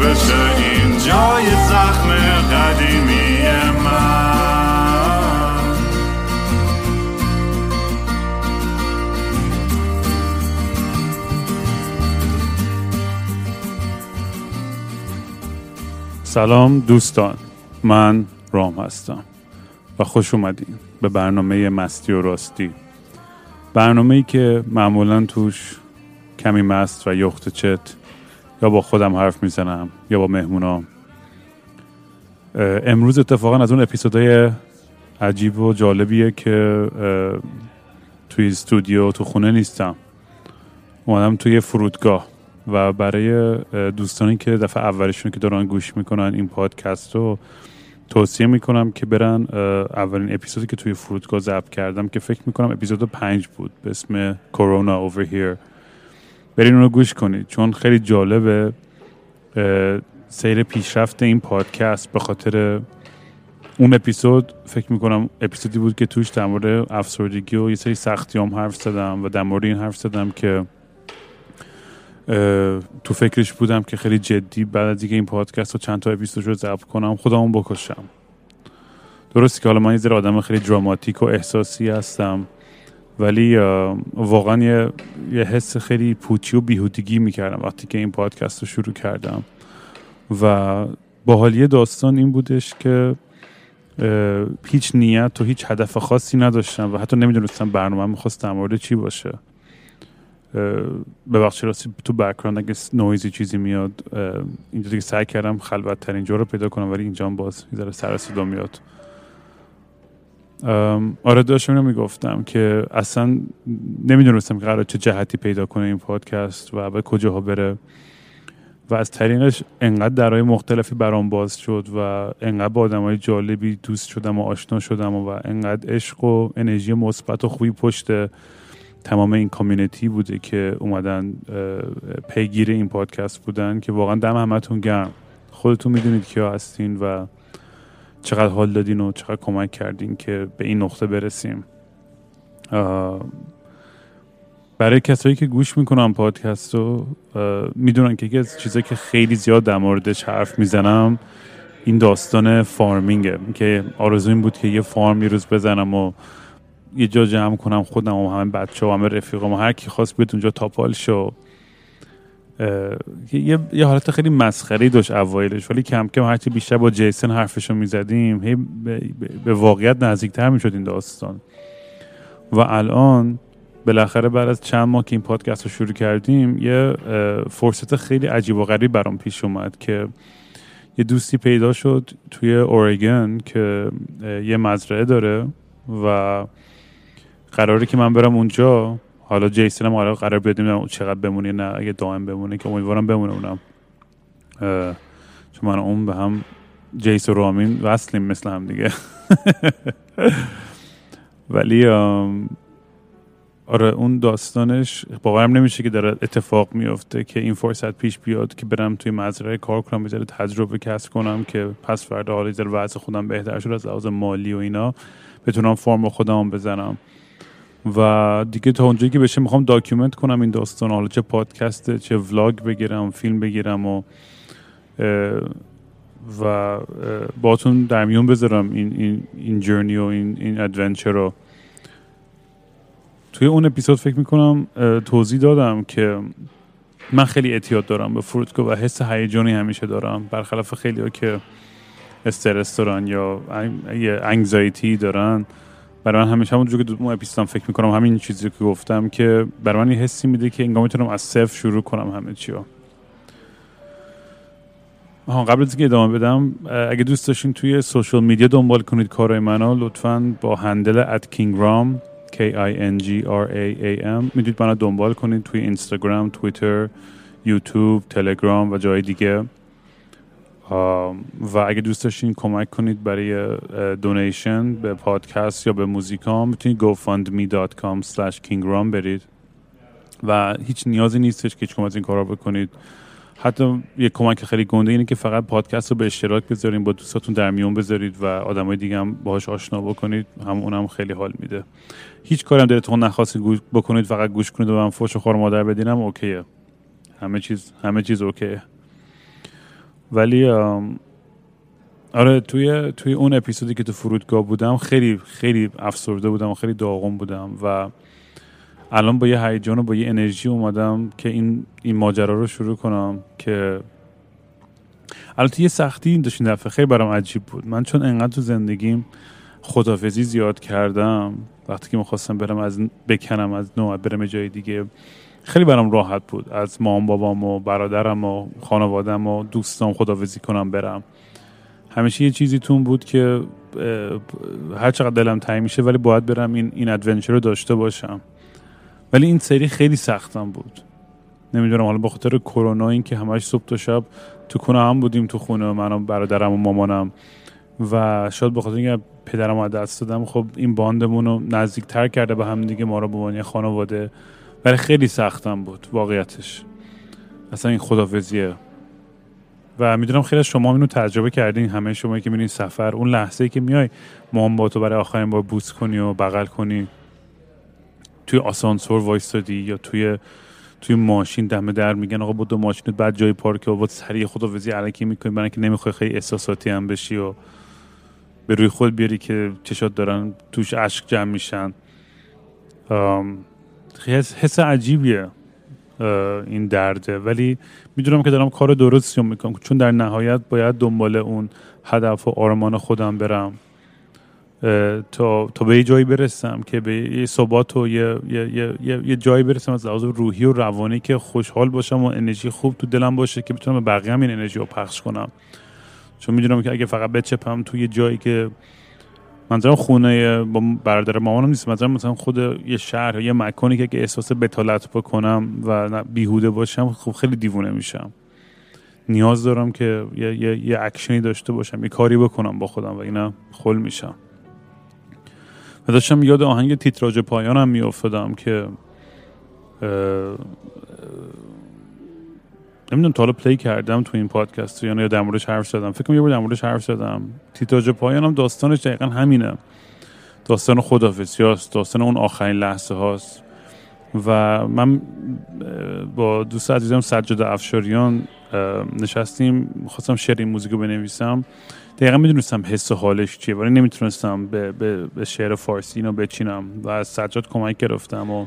بشه این جای زخم قدیمی سلام دوستان من رام هستم و خوش اومدین به برنامه مستی و راستی. برنامه ای که معمولا توش کمی مست و یخت چت یا با خودم حرف می‌زنم یا با مهمونام. اه، امروز اتفاقا از اون اپیزودهای عجیب و جالبیه که توی استودیو تو خونه نیستم. اومدم توی فرودگاه و برای دوستانی که دفعه اولشون که دارن گوش می‌کنن این پادکست رو توصیه می‌کنم که برن اولین اپیزودی که توی فرودگاه ضبط کردم که فکر می‌کنم اپیزود پنج بود به اسم کرونا اوور هیر. برین اون گوش کنید. چون خیلی جالبه سیر پیشرفت این پادکست به خاطر اون اپیزود. فکر می‌کنم اپیزودی بود که توش در مورد افسردگی و یه سری سختیام حرف زدم و در مورد این حرف زدم که تو فکرش بودم که خیلی جدی بعد از این پادکست رو چند تا اپیزود رو ضبط کنم خودمون بکشم. درسته که حالا من یه آدم خیلی دراماتیک و احساسی هستم. ولی واقعا یه, یه حس خیلی پوچی و بیهودگی می‌کردم وقتی که این پادکست رو شروع کردم. و باحالی داستان این بودش که هیچ نیت و هیچ هدف خاصی نداشتم و حتی نمی‌دونستم برنامه می‌خواست در مورد چی باشه. ببخشید راستی تو بکراند اگه نویزی چیزی میاد اینجا دیگه سعی کردم خلوت ترین جا رو پیدا کنم ولی اینجا باز یه ذره سر میاد. آره داشتم می‌گفتم که اصلا نمی‌دونستم که قرار چه جهتی پیدا کنه این پادکست و به کجاها بره و از طریقش انقدر درهای مختلفی برام باز شد و انقدر با آدم جالبی دوست شدم و آشنا شدم و, انقدر عشق و انرژی مثبت و خوبی پشت تمام این کامیونیتی بوده که اومدن پیگیر این پادکست بودن که واقعا دم همتون گرم. خودتون می‌دونید کیا هستین و چقدر حال دادین و چقدر کمک کردین که به این نقطه برسیم. برای کسایی که گوش می‌کنن پادکست رو می‌دونن که یکی از چیزایی که خیلی زیاد در موردش حرف می‌زنم این داستان فارمینگه. که آرزو این بود که یه فارم یه روز بزنم و یه جا جمع کنم خودم و همه بچه و همه رفیقم و هر کی خواست بیاد اونجا تاپال شو یه, یه حالت خیلی مسخری داشت اوایلش ولی کم کم هرچی بیشتر با جیسن حرفشو می‌زدیم هی به, واقعیت نزدیکتر می‌شد این داستان. و الان بالاخره بعد از چند ماه که این پادکست رو شروع کردیم یه فرصت خیلی عجیب و غریب برام پیش اومد که یه دوستی پیدا شد توی اورگن که یه مزرعه داره و قراره که من برم اونجا. حالا جیسن هم حالا قرار نمی‌دونم چقدر بمونه نه. اگه دائم بمونه که امیدوارم بمونه اونم. چون من اون به هم جیس و رامین وصلیم مثل هم دیگه. ولی آره اون داستانش باورم نمیشه که داره اتفاق میفته که این فرصت پیش بیاد که برم توی مزرعه کار کنم بذاره تجربه کسب کنم که پس فردا حالا یه وضع خودم بهتر شد از لحاظ مالی و اینا. بتونم فرم خودم بزنم. و دیگه تا اونجایی که بشه می‌خوام document کنم این داستان. حالا چه پادکست چه vlog بگیرم فیلم بگیرم و و باتون در میون بذارم این این این journey و این این adventure رو. توی اون اپیزود فکر می‌کنم توضیح دادم که من خیلی اعتیاد دارم به فرودگاه و حس هیجانی همیشه دارم. برخلاف خیلی ها که استرس دارن یا یه انگزایتی دارن. برای من همیشه همونجور که اون اپیزودم فکر می‌کنم همین چیزی که گفتم که برای من یه حسی میده که انگار می‌تونم از صفر شروع کنم همه چی آها قبل از اینکه ادامه بدم اگه دوست داشتین توی سوشال میدیا دنبال کنید کارهای منو لطفا با هندل ات کینگرام K I N G R A A M می‌تونید منو دنبال کنید توی اینستاگرام توییتر یوتیوب تلگرام و جای دیگه. و اگه دوست داشتین کمک کنید برای دونیشن به پادکست یا به موزیکام می‌تونید gofundme.com slash kingram برید. و هیچ نیازی نیستش که هیچ از این کارا بکنید. حتی یه کمک خیلی گنده اینه که فقط پادکست رو به اشتراک بذارین با دوستاتون در میون بذارید و آدمای دیگه هم باهاش آشنا بکنید. هم اونم خیلی حال میده. هیچ کاری هم دلتون نخواست بکنید فقط گوش کنید و من فوش و خور مادر بدینم اوکیه. همه چیز همه چیز اوکیه. ولی آره توی توی اون اپیزودی که تو فرودگاه بودم خیلی خیلی افسرده بودم و خیلی داغون بودم و الان با یه هیجان و با یه انرژی اومدم که این این ماجرا رو شروع کنم که البته یه سختی این داشت این دفعه خیلی برام عجیب بود. من چون انقدر تو زندگیم خدافزی زیاد کردم وقتی که می‌خواستم برم از بکنم از نوع برم جای دیگه خیلی برام راحت بود. از مام بابام و برادرم و خانوادم و دوستام خدافزی کنم برم. همیشه یه چیزی تون بود که هر چقدر دلم تنگ میشه ولی باید برم این این ادونچر رو داشته باشم. ولی این سری خیلی سختم بود. نمی‌دونم حالا به خاطر کرونا این که همش صبح تا شب تو خونه هم بودیم تو خونه من و برادرم و مامانم. و شاید به خاطر اینکه پدرم از دست دادم خب این باندمون رو نزدیکتر کرده به هم دیگه ما رو به عنوان خانواده. ولی خیلی سختم بود واقعیتش. اصلا این خدافزیه و می‌دونم خیلی از شما اینو تجربه کردین همه شما که میرین سفر اون لحظه که میای مام با تو برای آخرین بار بوس کنی و بغل کنی توی آسانسور وایستادی یا توی توی ماشین دمه در میگن آقا بود دو ماشین بعد جای پارک و با سریع خدافزی علکی می‌کنی برای که نمی‌خوای خیلی احساساتی هم بشی و به روی خود بیاری که چشات دارن توش اشک جمع میشن. حس عجیبیه این درده ولی می‌دونم که دارم کار درستی می‌کنم. چون در نهایت باید دنبال اون هدف و آرمان خودم برم. تا تا به یه جایی برسم که به یه ثبات و یه, یه،, یه،, یه جایی برسم از لحاظ روحی و روانی که خوشحال باشم و انرژی خوب تو دلم باشه که بتونم به بقیه این انرژی رو پخش کنم. چون می‌دونم که اگه فقط بچپم تو یه جایی که منظرم خونه با برادر مامانم نیست. منظرم مثلا خود یه شهر یه مکانی که احساس بتالت بکنم و بیهوده باشم خب خیلی دیوونه میشم. نیاز دارم که یه, یه،, یه اکشنی داشته باشم یه کاری بکنم با خودم و اینا خل میشم. و داشتم یاد آهنگ تیتراژ پایانم میافتادم که نمی‌دونم تا حالا پلی کردم تو این پادکست یا در موردش حرف زدم. فکر کنم یه بار در موردش حرف زدم. تیتراژ پایانم داستانش دقیقا همینه. داستان خدافزی هاست داستان اون آخرین لحظه هاست. و من با دوست عزیزم سجاد افشاریان نشستیم خواستم شعر این موزیک رو بنویسم. دقیقا می‌دونستم حس و حالش چیه ولی نمی‌تونستم به, به, به شعر فارسی اینو بچینم. و از سجاد کمک گرفتم و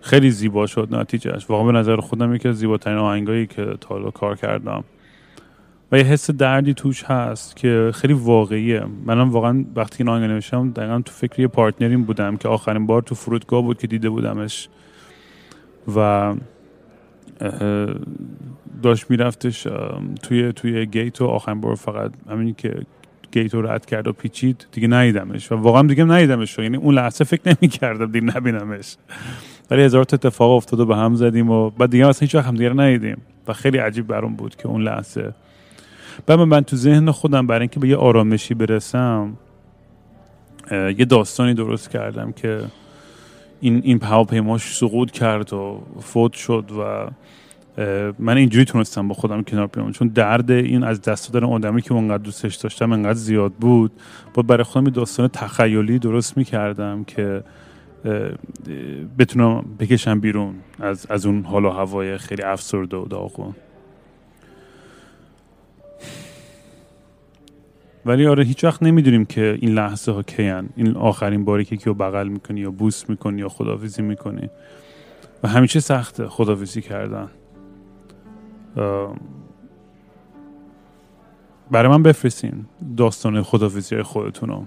خیلی زیبا شد نتیجهش واقعا به نظر خودم یکی از زیباترین آهنگایی که تا حالا کار کردم. و یه حس دردی توش هست که خیلی واقعیه. منم واقعا وقتی این آهنگ نوشتم دقیقا تو فکر یه پارتنریم بودم که آخرین بار تو فرودگاه بود که دیده بودمش. و داشت میرفتش توی توی گیت و آخرین بار فقط همین که گیت رو رد کرد و پیچید دیگه ندیدمش. و واقعا دیگه ندیدمش. یعنی اون لحظه فکر نمی‌کردم دیگه نبینمش. ولی هزار تا اتفاق افتاد و به هم زدیم و بعد دیگه اصلا هیچ وقت همدیگه ندیدیم و خیلی عجیب برام بود که اون لحظه. بعد من تو ذهن خودم برای اینکه به یه آرامشی برسم یه داستانی درست کردم که این این هواپیماش سقوط کرد و فوت شد و من اینجوری تونستم با خودم کنار بیام. چون درد این از دست دادن آدمی که اونقدر دوستش داشتم انقدر زیاد بود. با برای خودم داستان تخیلی درست می‌کردم که بتونم بکشم بیرون از, از اون حال و هوای خیلی افسرده و داغون ولی آره هیچ وقت نمی‌دونیم که این لحظه ها کیان این آخرین باری که کیو بغل می‌کنی یا بوس می‌کنی یا خداویزی می‌کنی. و همیشه سخته خداویزی کردن. برای من بفرستین داستان خداویزی های خودتون رو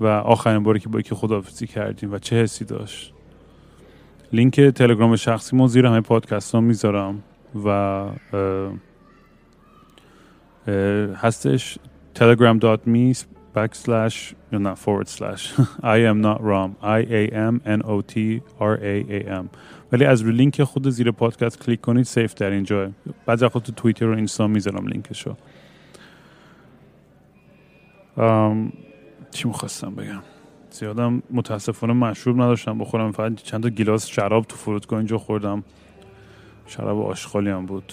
و آخرین باری که با یکی خداحافظی کردیم و چه حسی داشت. لینک تلگرام شخصی ما زیر همه پادکست ها می‌ذارم و هستش telegram.me backslash یا نه forward slash. I am not Raam I A M N O T R A A M. ولی از روی لینک خود زیر پادکست کلیک کنید safe تره اینجا. بعد خود تو توییتر و اینستا می‌ذارم لینکشو. چی می‌خواستم بگم؟ زیادم متاسفانه مشروب نداشتم بخورم فقط چند تا گلاس شراب تو فرودگاه اینجا خوردم. شراب آشغالی هم بود.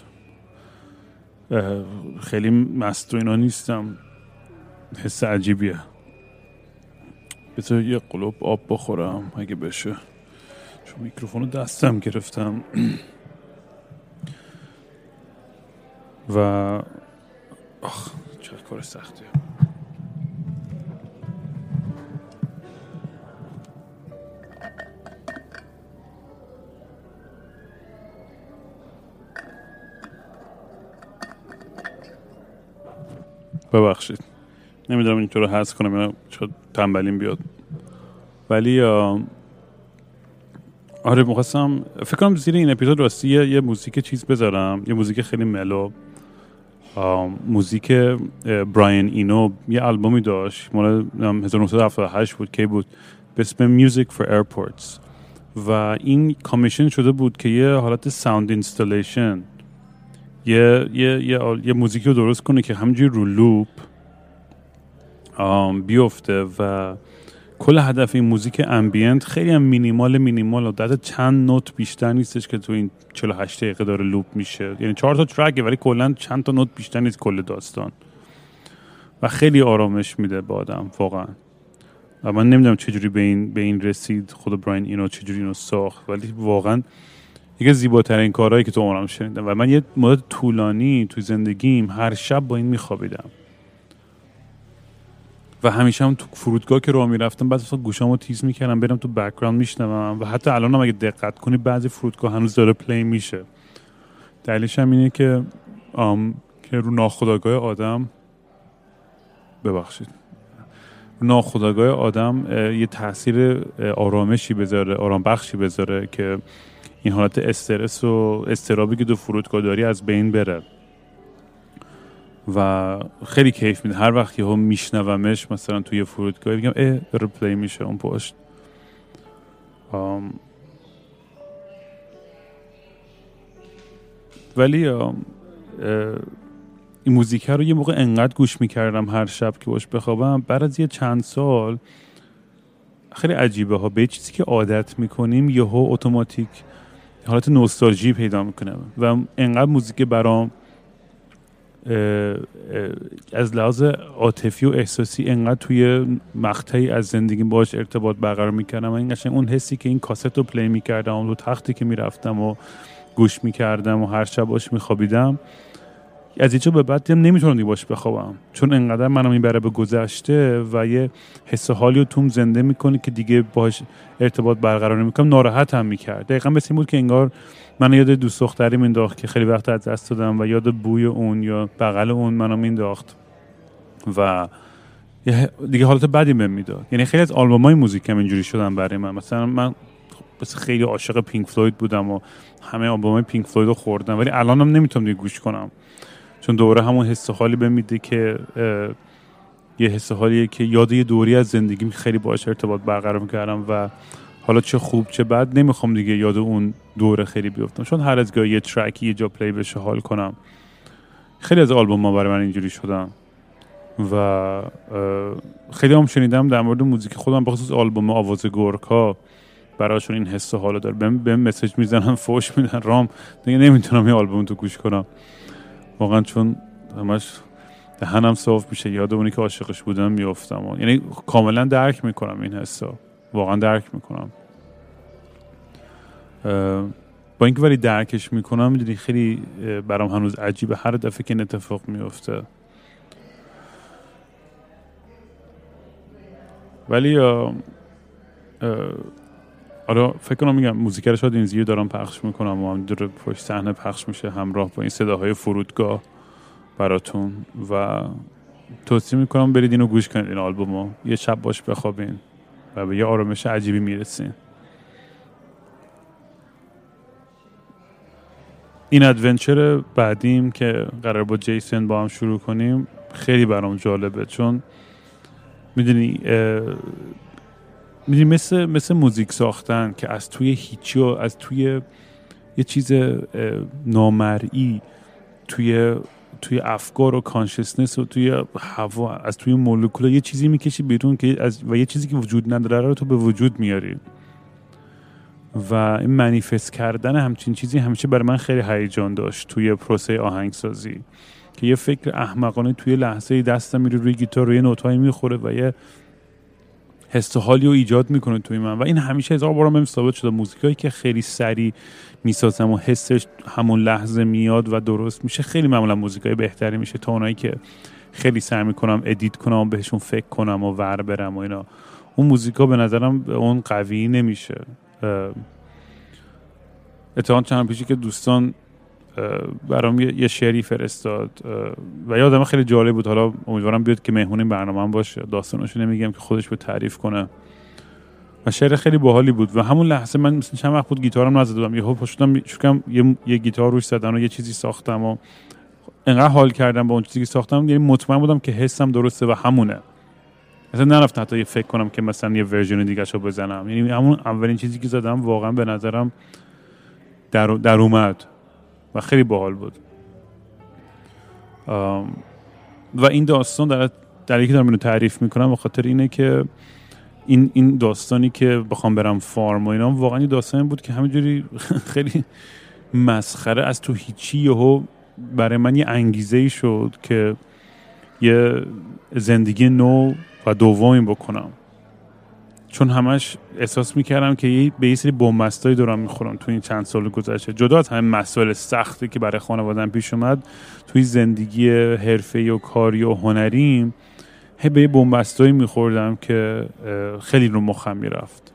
خیلی مست و اینا نیستم. حس عجیبیه. بذار یه قلوب آب بخورم اگه بشه. چون میکروفون رو دستم گرفتم. و آخ چه کار سختیه. ببخشید. نمی‌دونم اینطور رو حذف کنم یا شاید تنبلیم بیاد. ولی آره می‌خواستم فکر کنم زیر این اپیزود راستی یه, یه موزیک چیز بذارم. یه موزیک خیلی ملو. موزیک براین اینو یه آلبومی داشت. مال 1978 بود که بود؟ به اسم Music for Airports. و این commission شده بود که یه حالت sound installation یه, یه, یه, یه موزیکی رو درست کنه که همجوری رو loop بیفته و کل هدف این موزیک ambient خیلی هم minimal minimal و چند نوت بیشتر نیستش که تو این 48 دقیقه داره loop میشه. یعنی چهار تا ترکه ولی کلا چند تا نوت بیشتر نیست کل داستان. و خیلی آرامش میده به آدم واقعا. و من نمی‌دونم چجوری به این به این رسید خود براین اینو چجوری اینو ساخت ولی واقعا یکی زیباترین کارهایی که تو عمرم شنیدم. و من یه مدت طولانی تو زندگیم هر شب با این میخوابیدم. و همیشه هم تو فرودگاه که راه می‌رفتم بعضی وقتا گوشامو تیز می‌کردم برم تو background میشنوم. و حتی الان هم اگه دقت کنی بعضی فرودگاه هنوز داره play میشه. دلیلش هم اینه که که رو ناخداگاه آدم ببخشید. رو ناخداگاه آدم یه تاثیر آرامشی بذاره آرام بخشی بذاره که این حالت استرس و استرابی که دو فرودگاه داری از بین بره. و خیلی کیف میده. هر وقت یهو میشنومش مثلا توی فرودگاه میگم اه داره پلی میشه اون پشت. ولی این موزیک رو یه موقع انقدر گوش می‌کردم هر شب که باش بخوابم. بعد از یه چند سال خیلی عجیبه ها. به چیزی که عادت می‌کنیم یهو اتوماتیک حالت نوستالژی پیدا می‌کنم و انقدر موزیک برام از لحاظ عاطفی و احساسی انقدر توی مقطعی از زندگی باش ارتباط برقرار می‌کردم و این قشنگ اون حسی که این کاست رو پلی می‌کردم و تختی که می‌رفتم و گوش می‌کردم و هر شب باش میخوابیدم از اینجا به بعد هم نمی‌تونم دیگه باش بخوابم. چون انقدر منو می‌بره به گذشته و یه حس حالی رو توم زنده می‌کنه که دیگه باش ارتباط برقرار نمی‌کنم. ناراحت هم می‌کرد. دقیقا مثل این بود که انگار من یاد دوست دختری مینداخت که خیلی وقت از دست دادم و یاد بوی اون یا بغل اون منو مینداخت و دیگه حالت بدی بهم می‌داد. یعنی خیلی از آلبوم های موزیک هم اینجوری شدن برای من. مثلا من خیلی عاشق پینک فلوید بودم و همه آلبوم های پینک فلوید رو خوردم. ولی الانم نمی‌تونم دیگه گوش کنم. چون دوره همون حس حالی بهم میده که یه حس حالیه که یاد یه دوری از زندگیم خیلی باش ارتباط برقرار می‌کردم و حالا چه خوب چه بد نمی‌خوام دیگه یاد اون دوره خیلی بیفتم. چون هر از گاهی یه ترکی یه جا play بشه حال کنم. خیلی از آلبوم ها برای من اینجوری شدن. و خیلی هم شنیدم در مورد موزیک خودم بخصوص آلبوم آواز گورکا براشون این حس حالا داره. به مسیج می‌زنن فوش میدن. رام دیگه نمی‌تونم این آلبوم تو گوش کنم. واقعا چون همش دهنم صاف میشه یاد اونی که عاشقش بودم میفتم یعنی کاملا درک می‌کنم این حسا واقعا درک می‌کنم. با اینکه ولی درکش می‌کنم می‌دونی خیلی برام هنوز عجیبه. هر دفعه که این اتفاق میفته ولی آره فکر کنم میگم موزیک رو شاید این دارم پخش می‌کنم و هم دور پشت صحنه پخش میشه همراه با این صداهای فرودگاه براتون و توصیه می‌کنم برید اینو گوش کنید این آلبومو. یه شب باش بخوابین و به یه آرامش عجیبی می‌رسین. این ادونچر بعدیم که قرار با جیسن با هم شروع کنیم خیلی برام جالبه چون می‌دونی می‌دونی مثل مثل موزیک ساختن که از توی هیچی و از توی یه چیز نامرئی توی توی افکار و کانشسنس و توی هوا از توی مولکولا یه چیزی می‌کشی بیرون که از و یه چیزی که وجود نداره رو تو به وجود میاری. و این منیفست کردن همچین چیزی همیشه برای من خیلی هیجان داشت توی پروسه آهنگسازی. که یه فکر احمقانه توی لحظه دستم میره روی گیتار روی نوتایی می‌خوره و یه حس حالی رو ایجاد می‌کنه توی من. و این همیشه هزار بار من ثابت شده. موزیکایی که خیلی سریع می‌سازم و حسش همون لحظه میاد و درست میشه خیلی معمولا موزیکای بهتری میشه. تا اونایی که خیلی سعی می‌کنم edit کنم و بهشون فکر کنم و ور برم و اینا. اون موزیکا به نظرم اون قوی نمیشه. اتحان چند پیشی که دوستان برام یه شعری فرستاد و یادم خیلی جالب بود. حالا امیدوارم بیاد که مهمون این برنامه هم باشه. داستانشو نمیگم که خودش به تعریف کنه. و شعر خیلی باحالی بود و همون لحظه من مثل چند وقت بود گیتارم نزده بودم یهو پشتم شکم یه, یه گیتار روش زدن و یه چیزی ساختم و انقدر حال کردم با اون چیزی که ساختم. یعنی مطمئن بودم که حسم درسته و همونه. مثلا نرفتم حتی یه فکر کنم که مثلا یه ورژن دیگه رو بزنم. یعنی همون اولین چیزی که زدم واقعا به نظرم در, در اومد. و خیلی باحال بود. و این داستان در در که دارم اینو تعریف می‌کنم به خاطر اینه که این این داستانی که بخوام برم فارم و اینا واقعا این داستانی بود که همینجوری خیلی مسخره از تو هیچی یهو برای من یه انگیزه ای شد که یه زندگی نو و دومی بکنم. چون همش احساس می‌کردم که به یه سری بومبستایی دارم می‌خورم تو این چند سال گذشته. جدا از همه مسائل سختی که برای خانوادم پیش اومد توی زندگی حرفه و کاری و هنریم هی به یه بومبستایی میخوردم که خیلی رو مخم می‌رفت.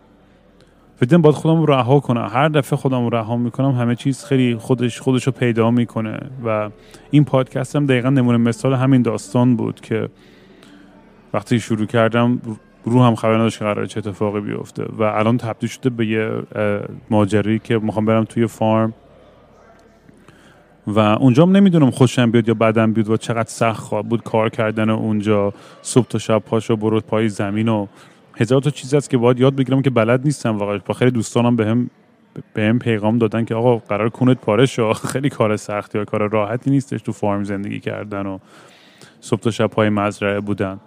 فکرم باید خودم رها کنم. هر دفعه خودم رها می‌کنم همه چیز خیلی خودش خودش رو پیدا می‌کنه. و این پادکست هم دقیقا نمونه مثال همین داستان بود که وقتی شروع کردم رو هم خبر نداشت قرار چه اتفاقی بیفته. و الان تبدیل شده به یه ماجری که می‌خوام برم توی فارم. و اونجا هم نمی‌دونم خوشم بیاد یا بدم بیاد و چقدر سخت خواهد بود کار کردن اونجا. صبح تا شب پاشو برود پای زمین و هزار تا چیز هست که باید یاد بگیرم که بلد نیستم واقعا. با خیلی دوستانم بهم به هم پیغام دادن که آقا قرار کونت پاره شو. خیلی کار سختی و کار راحتی نیستش تو فارم زندگی کردن و صبح تا شب پای مزرعه بودن.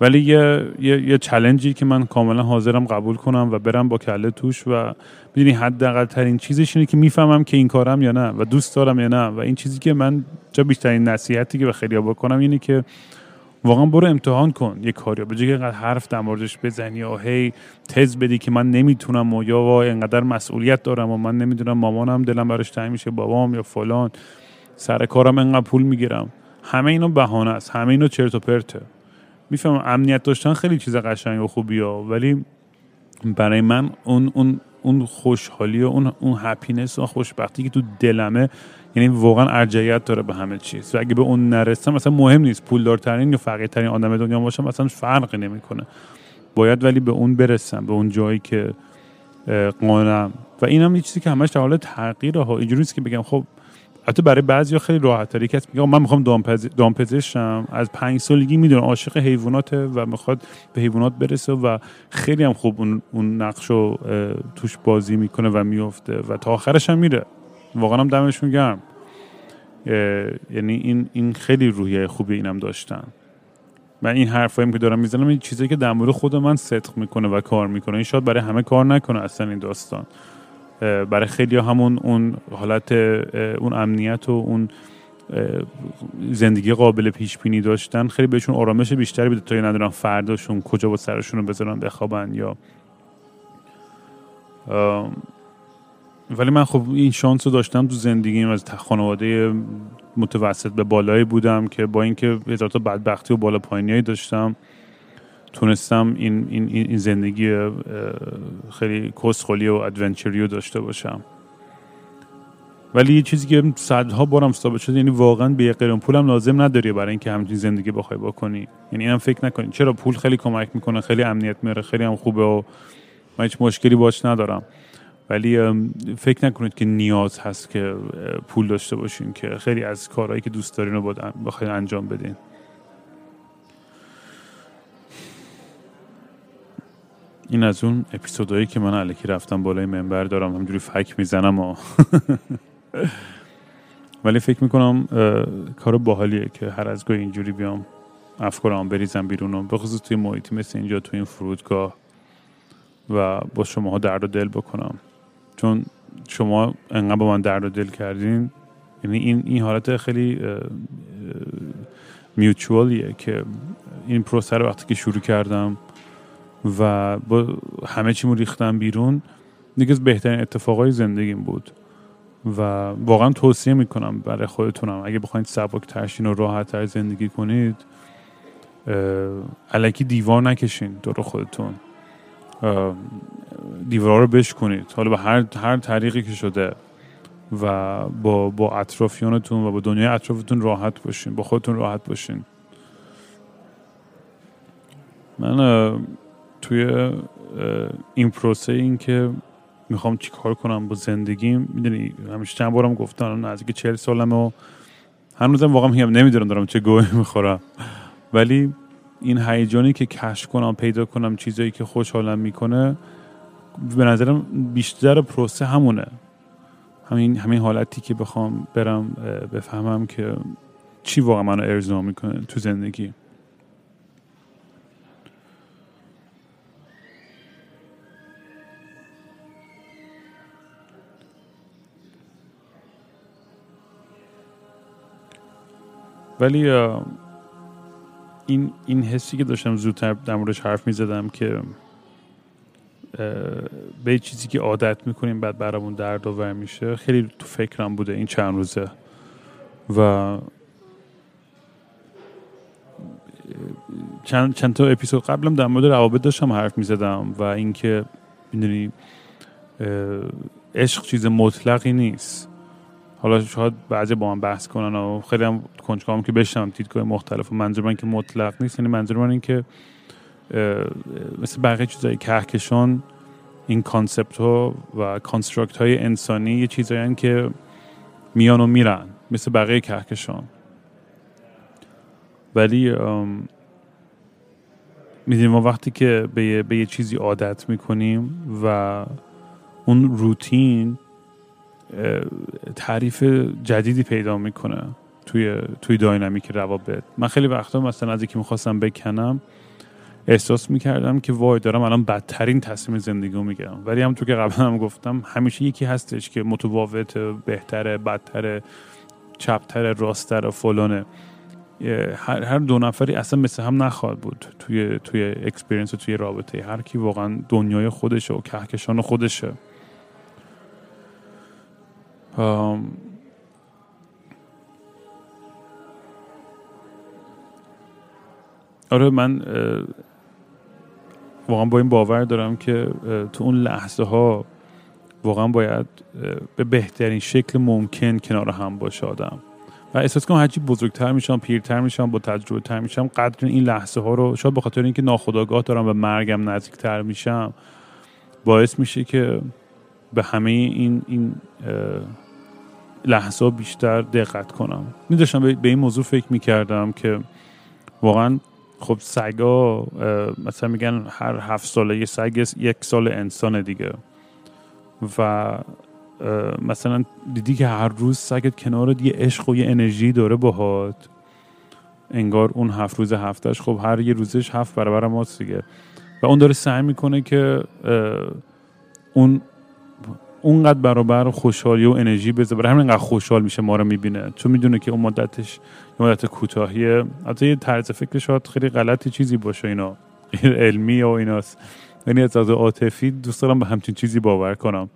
ولی یه یه, یه چلنجی که من کاملا حاضرم قبول کنم و برم با کله توش و می‌دونی حداقل ترین چیزش اینه که می‌فهمم که این کارم یا نه و دوست دارم یا نه و این چیزی که من جا بیشترین نصیحتی که به خیلی بکنم اینه که واقعا برو امتحان کن یه کاری به جای اینقدر حرف در موردش بزنی یا هی تز بدی که من نمی‌تونم و یا اینقدر مسئولیت دارم و من نمی‌دونم مامانم دلم براش تنگ میشه بابام یا فلان سر کارم انقدر پول می‌گیرم. همه اینا بهانه است. همه اینا چرت و پرته. می‌فهمم امنیت داشتن خیلی چیز قشنگ و خوبی ها ولی برای من اون اون اون خوشحالی و اون اون هپینس و خوشبختی که تو دلمه یعنی واقعا ارجعیت داره به همه چیز. و اگه به اون نرسم مثلا مهم نیست پولدارترین یا فقیرترین آدم دنیا باشم مثلا فرقی نمی‌کنه. باید ولی به اون برسم به اون جایی که قانم. و اینم یه چیزی که همش در حال تغییره ها. اینجوری که بگم خب حتی برای بعضی خیلی راحت تری کسی میگه من می‌خوام دامپزشم از پنج سالگی می‌دونه عاشق حیواناته و می‌خواد به حیوانات برسه و خیلی هم خوب اون, اون نقش رو توش بازی می‌کنه و میفته و تا آخرش هم میره. واقعا هم دمشون گرم یعنی این این خیلی روحیه خوبی اینم داشتن. و این حرفایی که دارم می‌زنم این چیزی که در مورد خود من صدق می‌کنه و کار می‌کنه. این شاید برای همه کار نکنه اصلا این داستان. برای خیلی همون اون حالت اون امنیت و اون زندگی قابل پیش بینی داشتن خیلی بهشون آرامش بیشتری بده تا ندارن فرداشون کجا با سرشون رو بذارن بخوابن یا ولی من خب این شانس رو داشتم تو زندگیم از خانواده متوسط به بالایی بودم که با اینکه هزار تا بدبختی و بالا پایینی داشتم. تونستم این, این, این زندگی خیلی کسخولی و ادونچری رو داشته باشم. ولی یه چیزی که صدها بارم ثابت شده یعنی واقعا به یه قرم پولم لازم نداری برای اینکه همچین زندگی بخوای بکنی. یعنی اینم فکر نکنی. چرا؟ پول خیلی کمک می‌کنه خیلی امنیت میاره خیلی هم خوبه و من هیچ مشکلی باش ندارم. ولی فکر نکنید که نیاز هست که پول داشته باشین که خیلی از کارهایی که دوست دارین رو باید انجام بدین. این از اون اپیزودهایی که من علکی رفتم بالای منبر دارم همجوری فک می‌زنم ولی فکر می‌کنم کار باحالیه که هر از گاه اینجوری بیام افکارم بریزم بیرون و بخصوص توی محیطی مثل اینجا توی این فرودگاه و با شما درد و دل بکنم. چون شما انقدر با من درد و دل کردین یعنی این این حالت خیلی میوچوالیه که این پروسه رو وقتی که شروع کردم و با همه چیمو ریختم بیرون دیگه از بهترین اتفاقای زندگیم بود. و واقعا توصیه می‌کنم برای خودتونم اگه بخواید سبک ترشین و راحت تر زندگی کنید علکی دیوار نکشین دور خودتون. دیوار رو بشکنید. حالا به هر, هر طریقی که شده و با, با اطرافیانتون و با دنیای اطرافتون راحت باشین با خودتون راحت باشین. من توی این پروسه این که می‌خوام چی کار کنم با زندگیم می‌دونی همیشه چند بارم گفتم نزدیک چهل سالم و هنوزم واقعا میگم نمی‌دونم دارم چه گوهی می‌خورم. ولی این هیجانی که کشف کنم پیدا کنم چیزایی که خوشحالم می‌کنه به نظرم بیشتر پروسه همونه. همین همین حالتی که بخوام برم بفهمم که چی واقعا منو ارضا می‌کنه تو زندگی. ولی این این حسی که داشتم زودتر در موردش حرف می زدم که به چیزی که عادت می‌کنیم بعد برامون درد آور میشه خیلی تو فکرم بوده این چند روزه. و چند, چند تا اپیزود قبلم در مورد روابط داشتم حرف می‌زدم و اینکه می‌دونی عشق چیز مطلقی نیست. حالا شاید بعضی با من بحث کنن و خیلی هم کنجکاوم که بشنم دیدگاه مختلف و منظور من که مطلق نیست. یعنی منظور من این که مثل بقیه چیزای کهکشان این concept ها و construct های انسانی یه چیزایی که میان و میرن مثل بقیه کهکشان. ولی می‌دونیم ما وقتی که به یه, به یه چیزی عادت می‌کنیم و اون روتین تعریف جدیدی پیدا می‌کنه توی توی داینامیک روابط. من خیلی وقتا مثلا از اینکه می‌خواستم بکنم احساس می‌کردم که وای دارم الان بدترین تصمیم زندگی می‌گیرم. ولی هم تو که قبلا هم گفتم همیشه یکی هستش که متفاوت بهتره بدتره چپتره راستره فلانه. هر, هر دو نفری اصلا مثل هم نخواهد بود توی توی experience و توی رابطه. هر کی واقعا دنیای خودشه و کهکشان خودشه. آره من واقعا با این باور دارم که تو اون لحظه ها واقعا باید به بهترین شکل ممکن کنار هم باشه آدم. و احساس کنم هرچی بزرگتر میشم پیرتر میشم با تجربه تر میشم قدر این لحظه ها رو شاید به خاطر اینکه ناخداگاه دارم به مرگم نزدیکتر میشم باعث میشه که به همه این این لحظه بیشتر دقت کنم. میداشتم به این موضوع فکر می‌کردم که واقعا خب سگا مثلا میگن هر هفت ساله یه سگ یک سال انسان دیگه. و مثلا دیدی که هر روز سگت کنارت یه عشق و یه انرژی داره باهات. انگار اون هفت روز هفتش خب هر یه روزش هفت برابر ماست دیگه. و اون داره سعی می‌کنه که اون اونقدر برابر خوشحالی و انرژی بذاره برای همین انقدر خوشحال میشه ما رو می‌بینه. چون می‌دونه که اون مدتش مدت کوتاهیه. البته یه طرز فکر شاید خیلی غلطی چیزی باشه اینا. علمی و ایناست. یعنی از عاطفی دوست دارم به همچین چیزی باور کنم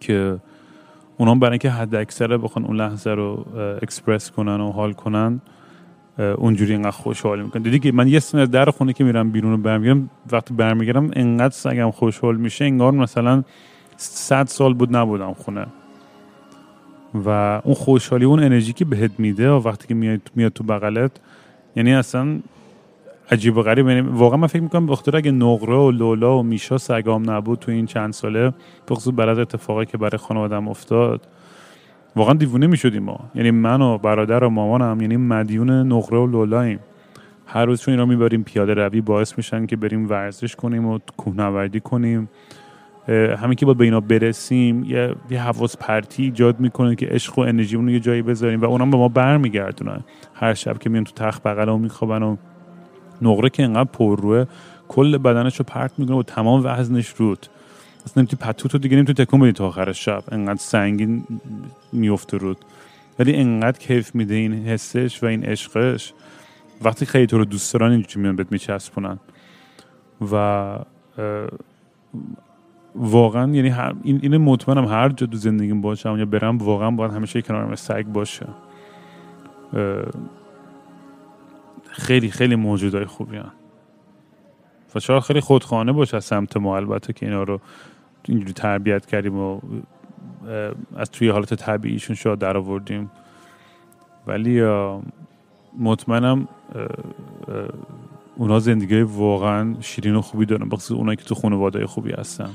که اونا برای اینکه حد اکثره بخوان اون لحظه رو اکسپرس کنن و حال کنن اونجوری اینقدر خوشحال می‌کنن. دیدی که من یه سن در خونه که میرم بیرون رو برمیگردم وقتی برمیگردم انقدر سگم خوشحال میشه انگار مثلا صد سال بود نبودم خونه. و اون خوشحالی اون انرژی که بهت میده و وقتی که میاد تو بغلت یعنی اصلا عجیب و غریب. یعنی واقعا من فکر می‌کنم بخاطر اگه نقره و لولا و میشا سگام نبود تو این چند ساله بخصوص برای اتفاقی که برای خانوادم افتاد واقعا دیوونه می‌شدیم ما. یعنی من و برادر و مامانم یعنی مدیون نقره و لولاییم. هر روز چون اینا می‌بریم پیاده روی باعث میشن که بریم ورزش کنیم و کوهنوردی کنیم. همین که باید به اینا برسیم یه, یه حواس پرتی ایجاد می‌کنه که عشق و انرژیمون رو یه جایی بذاریم و اونم به ما برمیگردونن. هر شب که میان تو تخت بغل و میخوابن و نقره که انقدر پر روه کل بدنش رو پرت می‌کنه و تمام وزنش رود. اصلا نمی‌تونی پتوت رو دیگه نمی‌تونی تکون بدی تا آخر شب. انقدر سنگین میفته رود. ولی انقدر کیف میده این حسش و این عشقش. وقتی خیلی تو رو دوست دارن اینجوری میان بهت میچسبونن. و واقعا یعنی هر این این مطمئنم هر جا تو زندگیم باشم یا برم واقعا باید همیشه کنارم سگ باشه. خیلی خیلی موجودای خوبی هن. و شاید خیلی خودخانه باشه از سمت ما البته که اینا رو اینجوری تربیت کردیم و از توی حالت طبیعیشون شاید در آوردیم. ولی مطمئنم اونا زندگی واقعا شیرین و خوبی دارن بخصوص اونایی که تو خانواده خوبی هستن.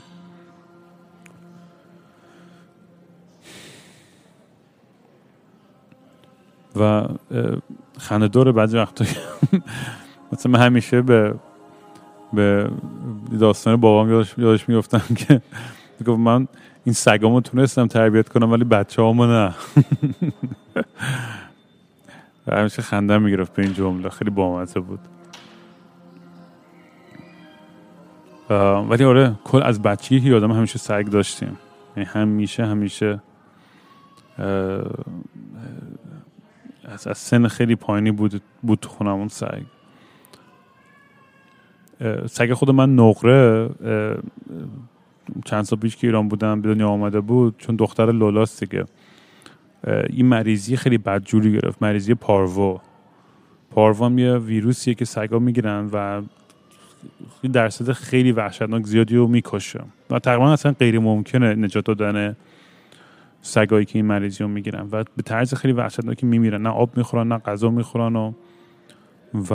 و خنده داره بعضی وقتا مثلا من همیشه به به داستان بابام یادش, میفتم که گفت من این سگامو تونستم تربیت کنم ولی بچه هامو نه. و همیشه خنده می‌گرفت به این جمله. خیلی بامزه بود. ولی آره کل از بچگی یادم همیشه سگ داشتیم. یعنی همیشه همیشه از, سن خیلی پایینی بود بود تو خونمون سگ. سگ خود من نقره چند سال پیش که ایران بودم به دنیا آمده بود چون دختر لولاست دیگه. این مریضی خیلی بدجوری گرفت مریضی پارو. پارو هم یه ویروسیه که سگا می‌گیرن و درصد خیلی وحشتناک زیادی رو می‌کشه. و تقریبا اصلا غیر ممکنه نجات دادن سگایی که این مریضی رو می‌گیرن. و به طرز خیلی وحشتناکی میمیرن. نه آب می‌خورن نه غذا می‌خورن و و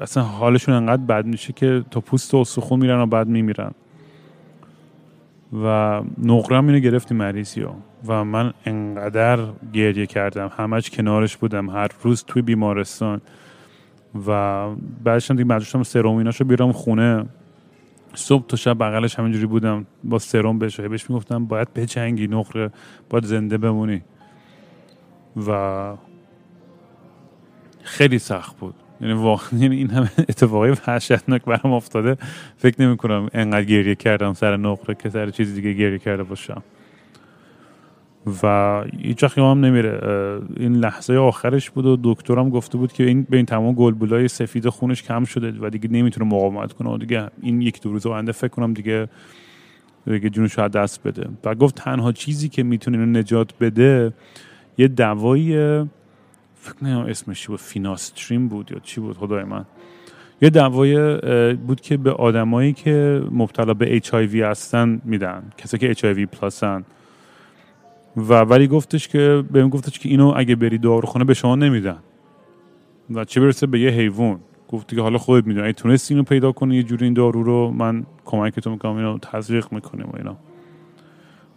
اصلا حالشون انقدر بد میشه که تا پوست و استخون میرن و بعد میمیرن. و نقرم اینو گرفتی مریضی و من انقدر گریه کردم. همش کنارش بودم. هر روز توی بیمارستان. و بعدش هم دیگه مجبور سرومیناشو بیرام خونه. صبح تا شب بغلش همینجوری بودم با سرم بهش بهش می‌گفتم باید بچنگی نقره باید زنده بمونی. و خیلی سخت بود. یعنی واقعا یعنی این همه اتفاقی وحشتناک برام افتاده. فکر نمی کنم انقدر گریه کردم سر نقره که سر چیز دیگه گریه کرده باشم. و هیچ وقت هم نمیره این لحظه آخرش بود و دکترم گفته بود که این به این تمام گلبولای سفید خونش کم شده و دیگه نمی‌تونه مقاومت کنه. و دیگه این یک دو روز آینده فکر کنم دیگه دیگه جونش شاید دست بده. و گفت تنها چیزی که می‌تونه اینو نجات بده یه دوایی فکر نمی‌دونم اسمش بود فیناستریم بود یا چی بود خدای من. یه دوای بود که به آدمایی که مبتلا به HIV هستن میدن کسی که HIV پلاسن و ولی گفتش که بهم گفتش که اینو اگه بری داروخانه به شما نمیدن. و چه برسه به یه حیوان. گفتی که حالا خودت می‌دونی. اگه تونستی اینو پیدا کنی یه جوری این دارو رو؟ من کمکتو می‌کنم اینو تزریق می‌کنیم و اینا.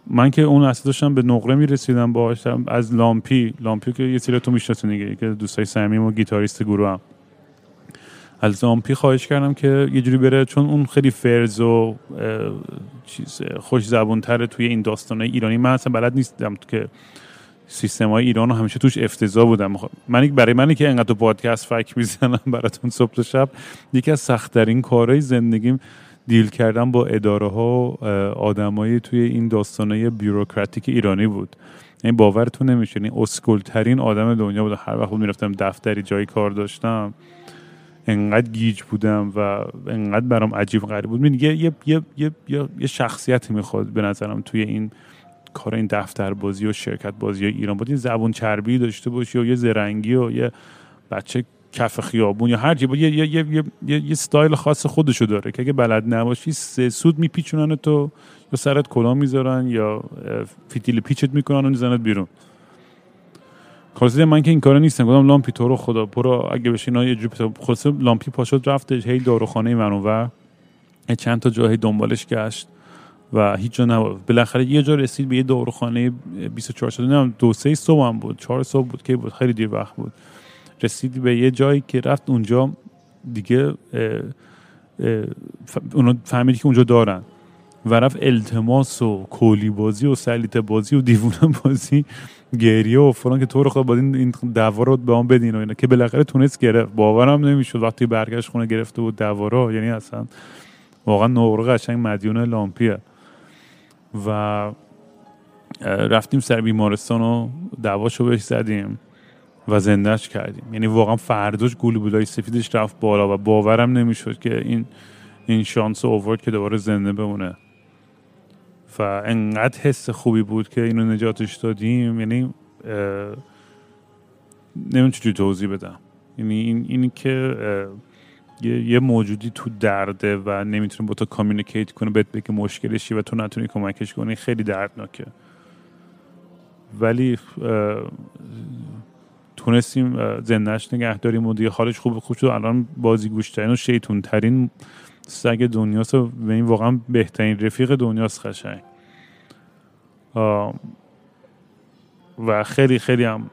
من که اون اصلا داشتم به نقره می‌رسیدم باهاش از لامپی. لامپی که یه سری تو می‌شناسین دیگه که دوستای صمیم و گیتاریست گروه هم از لامپی خواهش کردم که یه جوری بره چون اون خیلی فرز و چیز خوش زبون تره توی این داستان ایرانی. من اصلا بلد نیستم که سیستم های ایران همیشه توش افتضاح بودم. من برای منی که انقدر پادکست فک می‌زنم براتون صبح و شب یکی از سختترین کارهای زندگیم دیل کردن با اداره ها آدمایی توی این داستانه بیوروکراتیک ایرانی بود. این یعنی باورتون نمیشه این یعنی اسکول ترین آدم دنیا بود. هر وقت می‌رفتم دفتری جایی کار داشتم انقدر گیج بودم و انقدر برام عجیب غریب بود. یه یه یه یه یه, یه شخصیتی می‌خواد به نظرم توی این کار این دفتر بازی و شرکت بازی ایران بود. این زبون چربی داشته باشی و یه زرنگی و یه بچه کف خیابون یا هر یه, یه, یه, یه, یه, یه ستایل خاص خودشو داره که اگه بلد نباشی سه سوت میپیچوننت و یا سرت کلا می‌ذارن یا فتیله پیچت می‌کنن و میزننت بیرون. خلاصه من که این کارو نیستم. گفتم لامپی تو رو خدا برو اگه بشه اینا یه جوری خلاصه لامپی پاشد رفتش هی داروخانه منور چند تا جایی دنبالش گشت و هیچ جا نبود. بالاخره یه جا رسید به یه داروخانه 24 ساعته نمی‌دونم دو سه صبح هم بود چهار صبح بود که بود. خیلی دیر وقت بود. رسیدی به یه جایی که رفت اونجا دیگه اونا فهمیدی که اونجا دارن. و رفت التماس و کولی بازی و سلیت بازی و دیوونه بازی گریه و فران که تو رو خود این دعوا رو به آن بدین و اینا. که بالاخره تونست گرفت باورم نمی‌شد وقتی برگشت خونه گرفته بود دعوا یعنی اصلا واقعا نقره قشنگ مدیون لامپیه. و رفتیم سر بیمارستان و دعواشو بهش زدیم و زندهش کردیم. یعنی واقعا فرداش بودای سفیدش رفت بالا و باورم نمی‌شد که این این شانس اوورد که دوباره زنده بمونه. و انقدر حس خوبی بود که اینو نجاتش دادیم. یعنی نمی‌دونم چجوری توضیح بدم. یعنی این اینی که یه،, موجودی تو درده و نمی‌تونه با تو کامیونیکیت کنه بهت بگه مشکلشی و تو نتونی کمکش کنی خیلی دردناکه. ولی تونستیم زندهش نگه داریم و دیگه. حالش خوب خوب شد. الان بازی گوشترین و شیطون ترین سگ دنیاست و به این واقعا بهترین رفیق دنیاست خشنگ و خیلی خیلی هم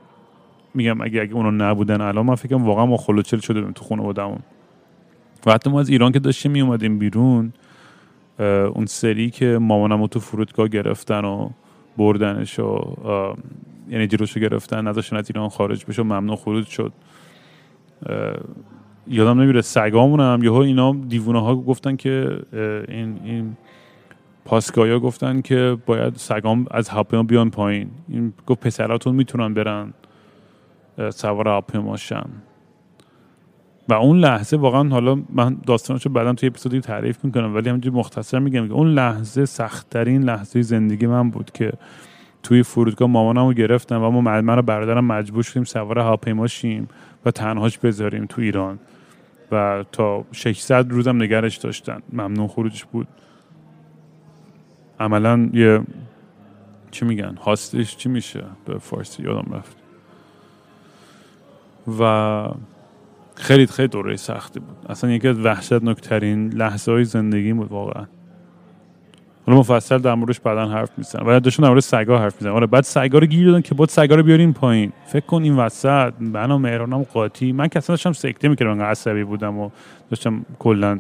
میگم اگه اگه اونا نبودن الان من فکرم واقعا ما خلوچل شده بودیم تو خونه بودمون و حتی ما از ایران که داشتیم می اومدیم بیرون اون سری که مامانم تو فرودگاه گرفتن و بردنش و یعنی جلوشو گرفتن نذاشتن از ایران خارج بشه ممنوع خروج شد. یادم نمیره سگامون هم یهو اینا دیوونه ها گفتن که این این پاسگایا گفتن که باید سگام از هواپیما بیان پایین. این گفت پسراتون می‌تونن برن سوار هواپیما شن. و اون لحظه واقعا حالا من داستانشو بعدا توی اپیزودی تعریف می‌کنم ولی همینجوری مختصر میگم که اون لحظه سختترین لحظه زندگی من بود که توی فرودگاه مامانم رو گرفتم و ما من رو برادرم مجبور شدیم سوار هواپیما شیم و تنهاش بذاریم تو ایران. و تا 600 روزم نگرش داشتن. ممنون خروجش بود. عملا یه چی میگن؟ هاستش چی میشه؟ به فارسی یادم رفت. و خیلی خیلی دوره سختی بود. اصلا یکی از وحشتناکترین لحظه های زندگی بود واقعا. حالا مفصل در موردش بعدا حرف می‌زنم. ولی داشتن در مورد سگا حرف می‌زنم. آره بعد سگا رو گیر دادن که بعد سگا رو بیارین پایین. فکر کن این وسط من و مهرانم قاطی. من که اصلا داشتم سکته می‌کردم انقدر عصبی بودم و داشتم کلا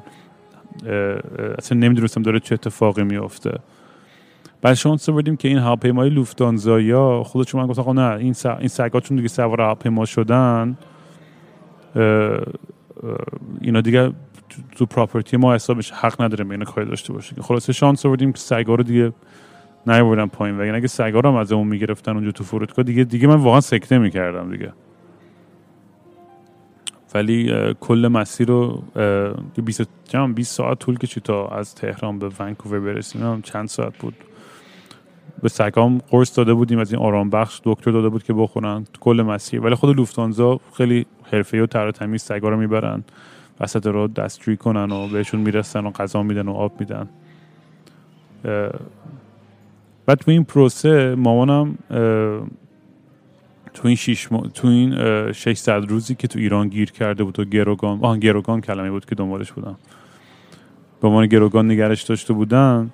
اصلا نمی‌دونستم داره چه اتفاقی میفته بعد شانس بودیم که این هواپیمای لوفتانزایا خودشون من گفتن نه این. این سگا دیگه سوار هواپیما شدن اینا دیگه تو پراپرتی ما حسابش حق نداره اینو کاری داشته باشه خلاصه شانس آوردیم که سگا رو دیگه نیاوردن پایین. و اگه سگا رو هم از اون می‌گرفتن اونجا تو فرودگاه دیگه دیگه من واقعا سکته می‌کردم دیگه. ولی کل مسیر رو 20 20 ساعت طول کشید تا از تهران به ونکوور برسیم. چند ساعت بود. به سگام قرص داده بودیم. از این آرام بخش دکتر داده بود که بخورن. کل مسیر. ولی خود لوفتانزا خیلی حرفه‌ای و تر تمیز سگا رو می‌برن. وسط رو دستجویی کنن و بهشون می‌رسن و غذا میدن و آب میدن. بعد تو این پروسه مامانم تو این شیش تو این 600 روزی که تو ایران گیر کرده بود و گروگان آن گروگان کلمه بود که دنبالش بودم. به عنوان گروگان نگرش داشته بودن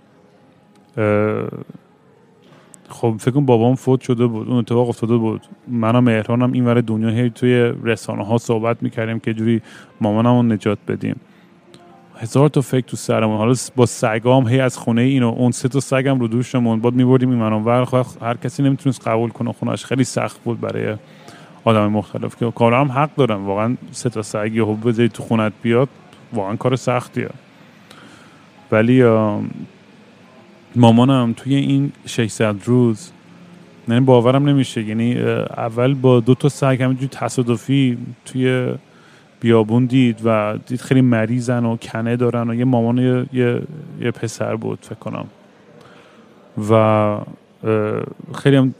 خب فکر کنم بابام فوت شده بود اون اتفاق افتاده بود. منم مهرانم این ور دنیا هی توی رسانه ها صحبت می‌کردیم که جوری مامانم رو نجات بدیم. هزار تا فکر تو سرمون. حالا با سگام هی از خونه اینو اون سه تا سگم رو دوشمون. بعد میبردیم این منو خب هر کسی نمی‌تونست قبول کنه خونهش خیلی سخت بود برای آدم مختلف که کارا هم حق دارم. واقعا سه تا سگ یهو بذاری تو خونت بیاد واقعا کار سختیه. ولی مامانم توی این 600 روز یعنی باورم نمیشه. یعنی اول با دو تا سگ همینجوری تصادفی توی بیابون دید و دید خیلی مریضن و کنه دارن و یه مامان یه, یه،, یه پسر بود فکر کنم. و خیلی هم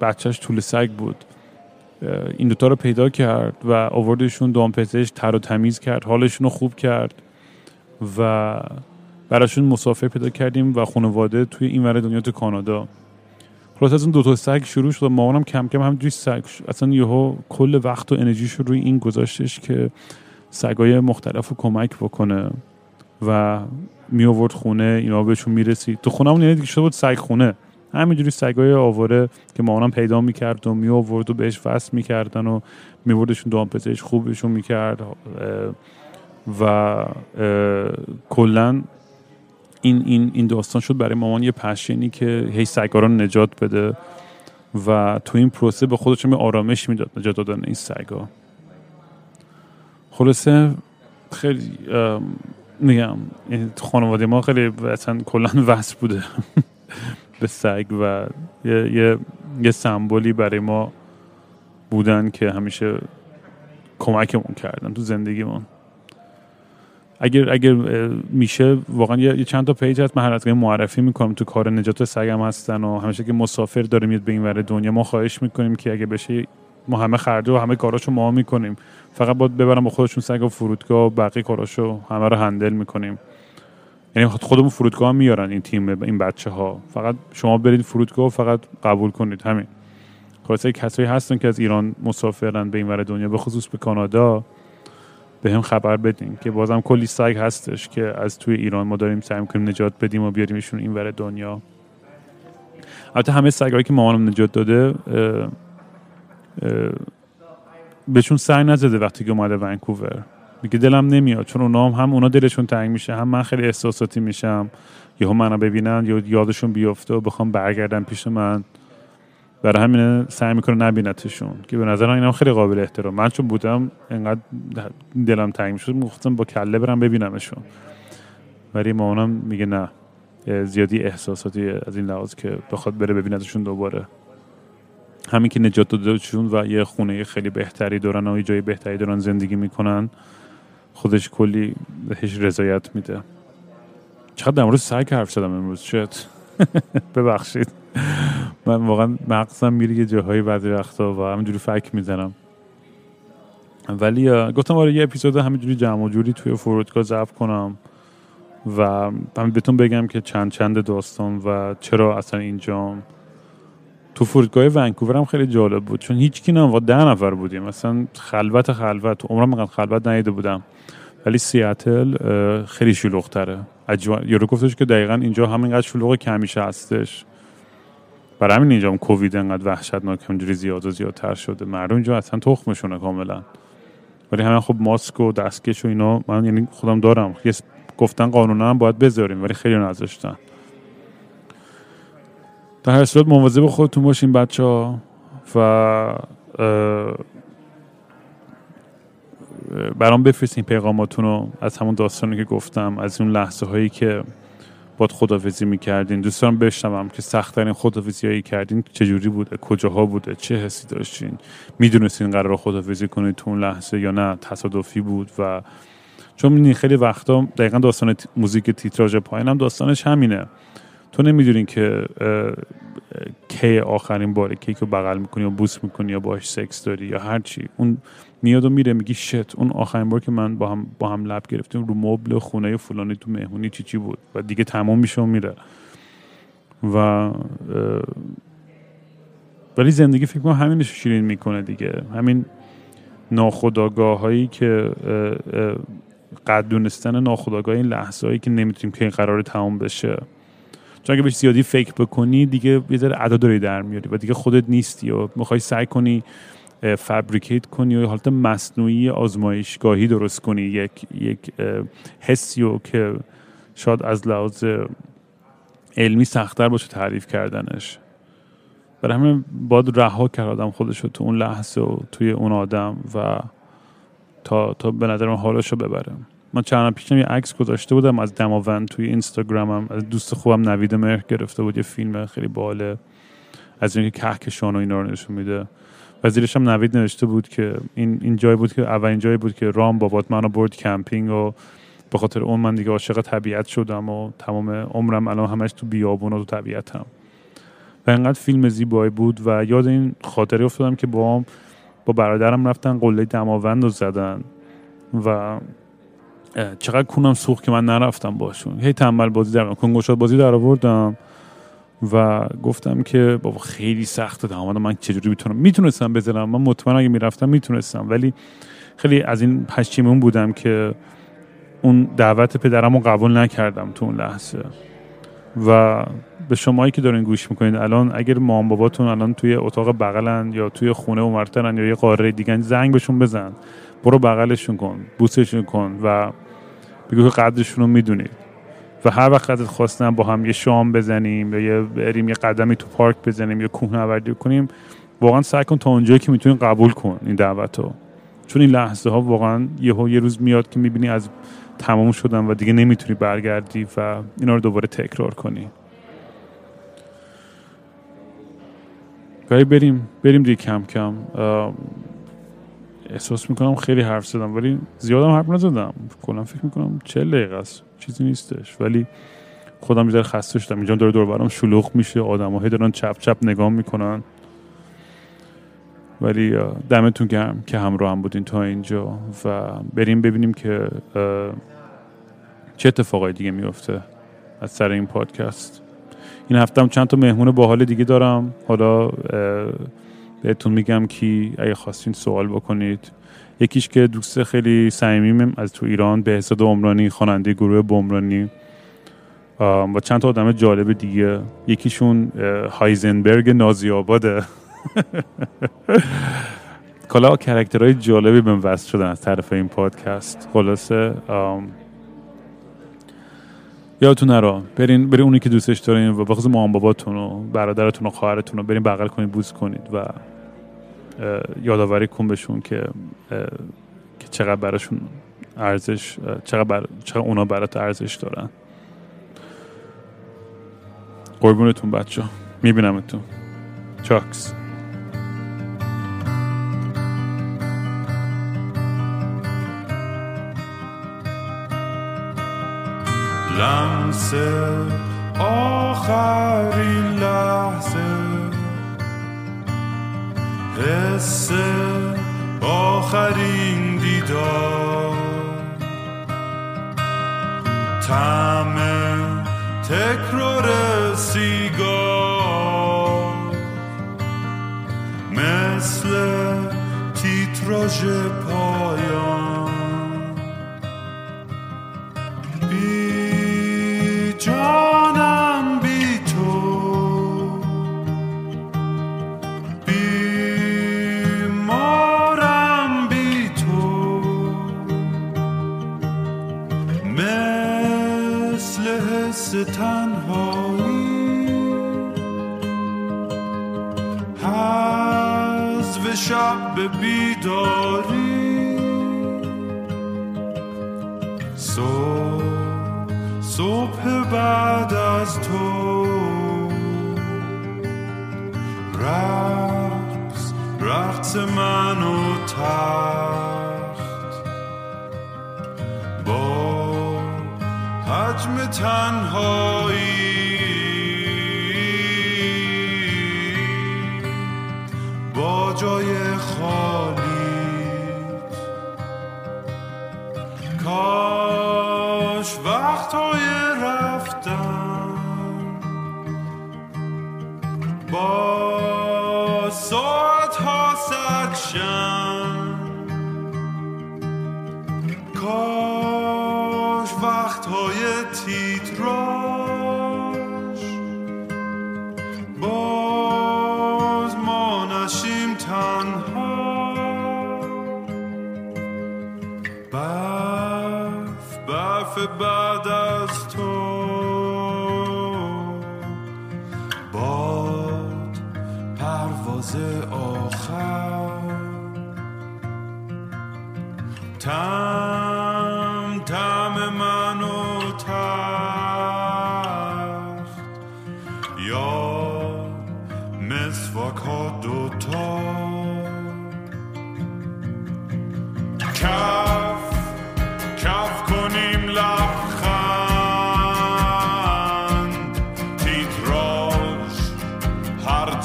بچهش طول سگ بود. این دوتا رو پیدا کرد و آوردشون دوام پزشک تر و تمیز کرد حالشون رو خوب کرد و براشون مسافر پیدا کردیم و خانواده توی این ور دنیا تو کانادا. خلاص از اون دو تا سگ شروع شد مامانم کم کم همینجوری سگ اصلا یهو کل وقت و انرژیش رو روی این گذاشتش که سگای مختلف رو کمک بکنه و می آورد خونه اینا بهشون می‌رسید. تو خونه همون یعنی دیگه شده بود سگ خونه. همینجوری سگای آواره که مامانم پیدا می‌کرد و می آورد و بهش وصل می‌کردن و میبردشون دامپزش خوبشون می‌کرد و کلا این, این, این داستان شد برای مامان یه پشنی که هی سگا رو نجات بده و تو این پروسه به خودش می آرامش می‌داد نجات دادن این سگا. خلاصه خیلی میگم خانواده ما خیلی اصلا کلا وصل بوده به سگ و یه, یه, یه سمبولی برای ما بودن که همیشه کمکمون کردن تو زندگیمون. اگر اگر میشه واقعا یه چند تا پیج هست. من هر معرفی می‌کنم. تو کار نجات سگم هستن و همیشه که مسافر داره میاد به این ور دنیا ما خواهش می‌کنیم که اگه بشه ما همه خرده و همه کاراشو ما می‌کنیم. فقط باید ببرم با خودشون سگ و فرودگاه و بقیه کاراشو همه رو هندل می‌کنیم. یعنی خودمون فرودگاه هم میارن این تیم این بچه ها فقط شما برید فرودگاه فقط قبول کنید. همین. خلاصه کسایی هستن که از ایران مسافرن به این ور دنیا به خصوص به کانادا. به هم خبر بدین که بازم کلی سگ هستش که از توی ایران ما داریم سعی می‌کنیم نجات بدیم و بیاریمشون این ور دنیا. البته همه سگایی که مامانم نجات داده بهشون سعی نزده وقتی که اومده ونکوور. میگه دلم نمیاد چون اونا هم, هم اونا دلشون تنگ میشه هم من خیلی احساساتی میشم. یهو منو ببینن یا یادشون بیفته و بخوام برگردن پیش من. برای همین سعی می‌کنه نبینتشون که به نظر اینا خیلی قابل احترام. من چون بودم انقدر دلم تنگ می‌شد می‌خواستم با کله برم ببینمشون. ولی مامانم میگه نه زیادی احساساتی از این لحاظ که بخواد بره ببینتشون دوباره. همین که نجات دادهشون و یه خونه خیلی بهتری دارن و یه جای بهتری دارن زندگی می‌کنن خودش کلی بهش رضایت میده. چقدر در مورد سگ حرف زدم امروز شد ببخشید. من واقعا مغزم میره یه جاهایی بعضی وقتا و همینجوری فکر می‌زنم. ولی گفتم آره یه اپیزود همینجوری جمع و جوری توی فرودگاه ضبط کنم و همین بهتون بگم که چند چند داستان و چرا اصلا اینجام تو فرودگاه ونکوور هم خیلی جالب بود چون هیچ کی نه ده نفر بودیم. مثلا خلوت خلوت عمرم خلوت ندیده بودم. ولی سیاتل خیلی شلوغ‌تره. یارو گفتش که دقیقا اینجا همینقدر شلوغ کمیشه هستش. برای همین اینجا هم کووید انقدر وحشتناک همجوری زیاد و زیادتر شده. مردم اینجا اصلا تخمشونه کاملا. ولی همین خب ماسک و دستکش و اینا من یعنی خودم دارم. گفتن قانونا هم باید بذاریم ولی خیلی نذاشتن. در هر صورت مواظب خودتون باشین بچه ها و برام بفرستین پیغاماتون رو از همون داستانی که گفتم از اون لحظه هایی که باد خدافزی می‌کردین. دوستان بشنوم که سختترین خدافزی هایی کردین چجوری بوده کجاها بوده چه حسی داشتین؟ می‌دونستین قرار خدافزی کنید تو اون لحظه یا نه؟ تصادفی بود و چون خیلی وقتا دقیقا داستان موزیک تیتراژ پایین هم داستانش همینه. تو نمی‌دونی که کی آخرین باره کیک رو بغل می‌کنی یا بوس می‌کنی یا باش سکس داری یا هر چی. اون میاد و میره میگی شت اون آخرین بار که من با هم با هم لب گرفتیم رو مبل خونه فلانی تو مهمونی چی چی بود؟ و دیگه تمام میشه و میره. و ولی زندگی فکر کنم همینش شیرین می‌کنه دیگه. همین ناخداگاه هایی که قد دونستن ناخداگاه این لحظه هایی که نمی‌تونیم که این قرار تمام بشه. چون اگه بهش زیادی فکر بکنی دیگه یه ذره ادا داری در میاری و دیگه خودت نیستی و می‌خوای سعی کنی فبریکیت کنی و حالت مصنوعی آزمایشگاهی درست کنی. یک یک حسی که شاید از لحاظ علمی سختتر باشه تعریف کردنش. برای همین باید رها کرد آدم خودش رو تو اون لحظه و توی اون آدم و تا تا به نظر من حالش رو ببره. من چند پیشم یه عکس گذاشته بودم از دماوند توی اینستاگرامم. از دوست خوبم نوید مهر گرفته بود یه فیلم خیلی باله. از اینکه کهکشان و اینا رو نشون میده. و زیرش هم نوید نوشته بود که این این جای بود که اولین جایی بود که رام بابات منو برد کمپینگ و به خاطر اون من دیگه عاشق طبیعت شدم و تمام عمرم الان همش تو بیابون و تو طبیعتم. و انقدر فیلم زیبایی بود و یاد این خاطره افتادم که با با برادرم رفتن قله دماوند رو زدن و چقدر کونم سوخت که من نرفتم باشون. هی تنبل بازی در کنگوشات بازی در آوردم. و گفتم که بابا خیلی سخته داماد من چجوری می‌تونم می‌تونستم بزنم من مطمئن اگه می‌رفتم می‌تونستم. ولی خیلی از این پشیمون بودم که اون دعوت پدرم قبول نکردم تو اون لحظه. و به شمایی که دارین گوش می‌کنید الان اگر مام باباتون الان توی اتاق بغلن یا توی خونه مرترن یا یه قاره دیگه زنگ بهشون بزن. برو بغلشون کن بوسشون کن و بگو که قدرشون رو می‌دونید و هر وقت ازت خواستن با هم یه شام بزنیم یا یه بریم یه قدمی تو پارک بزنیم یا کوهنوردی کنیم واقعا سعی کن تا اونجایی که می‌تونی قبول کن این دعوت رو چون این لحظه ها واقعا یه, یه روز میاد که می‌بینی از تمام شدن و دیگه نمی‌تونی برگردی و اینا رو دوباره تکرار کنی. ولی بریم بریم دیگه کم کم. احساس می‌کنم خیلی حرف زدم ولی زیادم حرف نزدم. کلا فکر می‌کنم چه دقیقه است. چیزی نیستش. ولی خودم بیشتر خسته شدم. اینجا داره دور برام شلوغ میشه. آدمایی دارن چپ چپ نگاه می‌کنن. ولی دمتون گرم که همراه هم بودین تا اینجا و بریم ببینیم که چه اتفاقای دیگه میفته از سر این پادکست. این هفته هم چند تا مهمون باحال دیگه دارم. حالا بهتون میگم که اگه خواستین سوال بکنید. یکیش که دوست خیلی صمیمیم از تو ایران به حساد عمرانی خواننده گروه بمرانی. و چند تا آدم جالب دیگه. یکیشون هایزنبرگ نازی آباده کلا کرکترهای جالبی به وصل شدن از طرف این پادکست. خلاصه یادتون نرا برین برین اونی که دوستش دارین و بخصوص مام باباتون و برادرتون و خواهرتون رو برین بغل کنید بوس کنید و یادآوری کن بهشون که که چقدر براشون ارزش چقدر, بر... چقدر اونا برات ارزش دارن. قربونتون بچه میبینمتون. چاکس. لمس آخرین لحظه. حس آخرین دیدار. تعم تکرار سیگار. مثل تیتراژ پایان. بیداری صبح صبح بعد از تو. رقص رقص من و تخت. با حجم تنهایی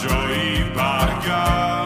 joy God.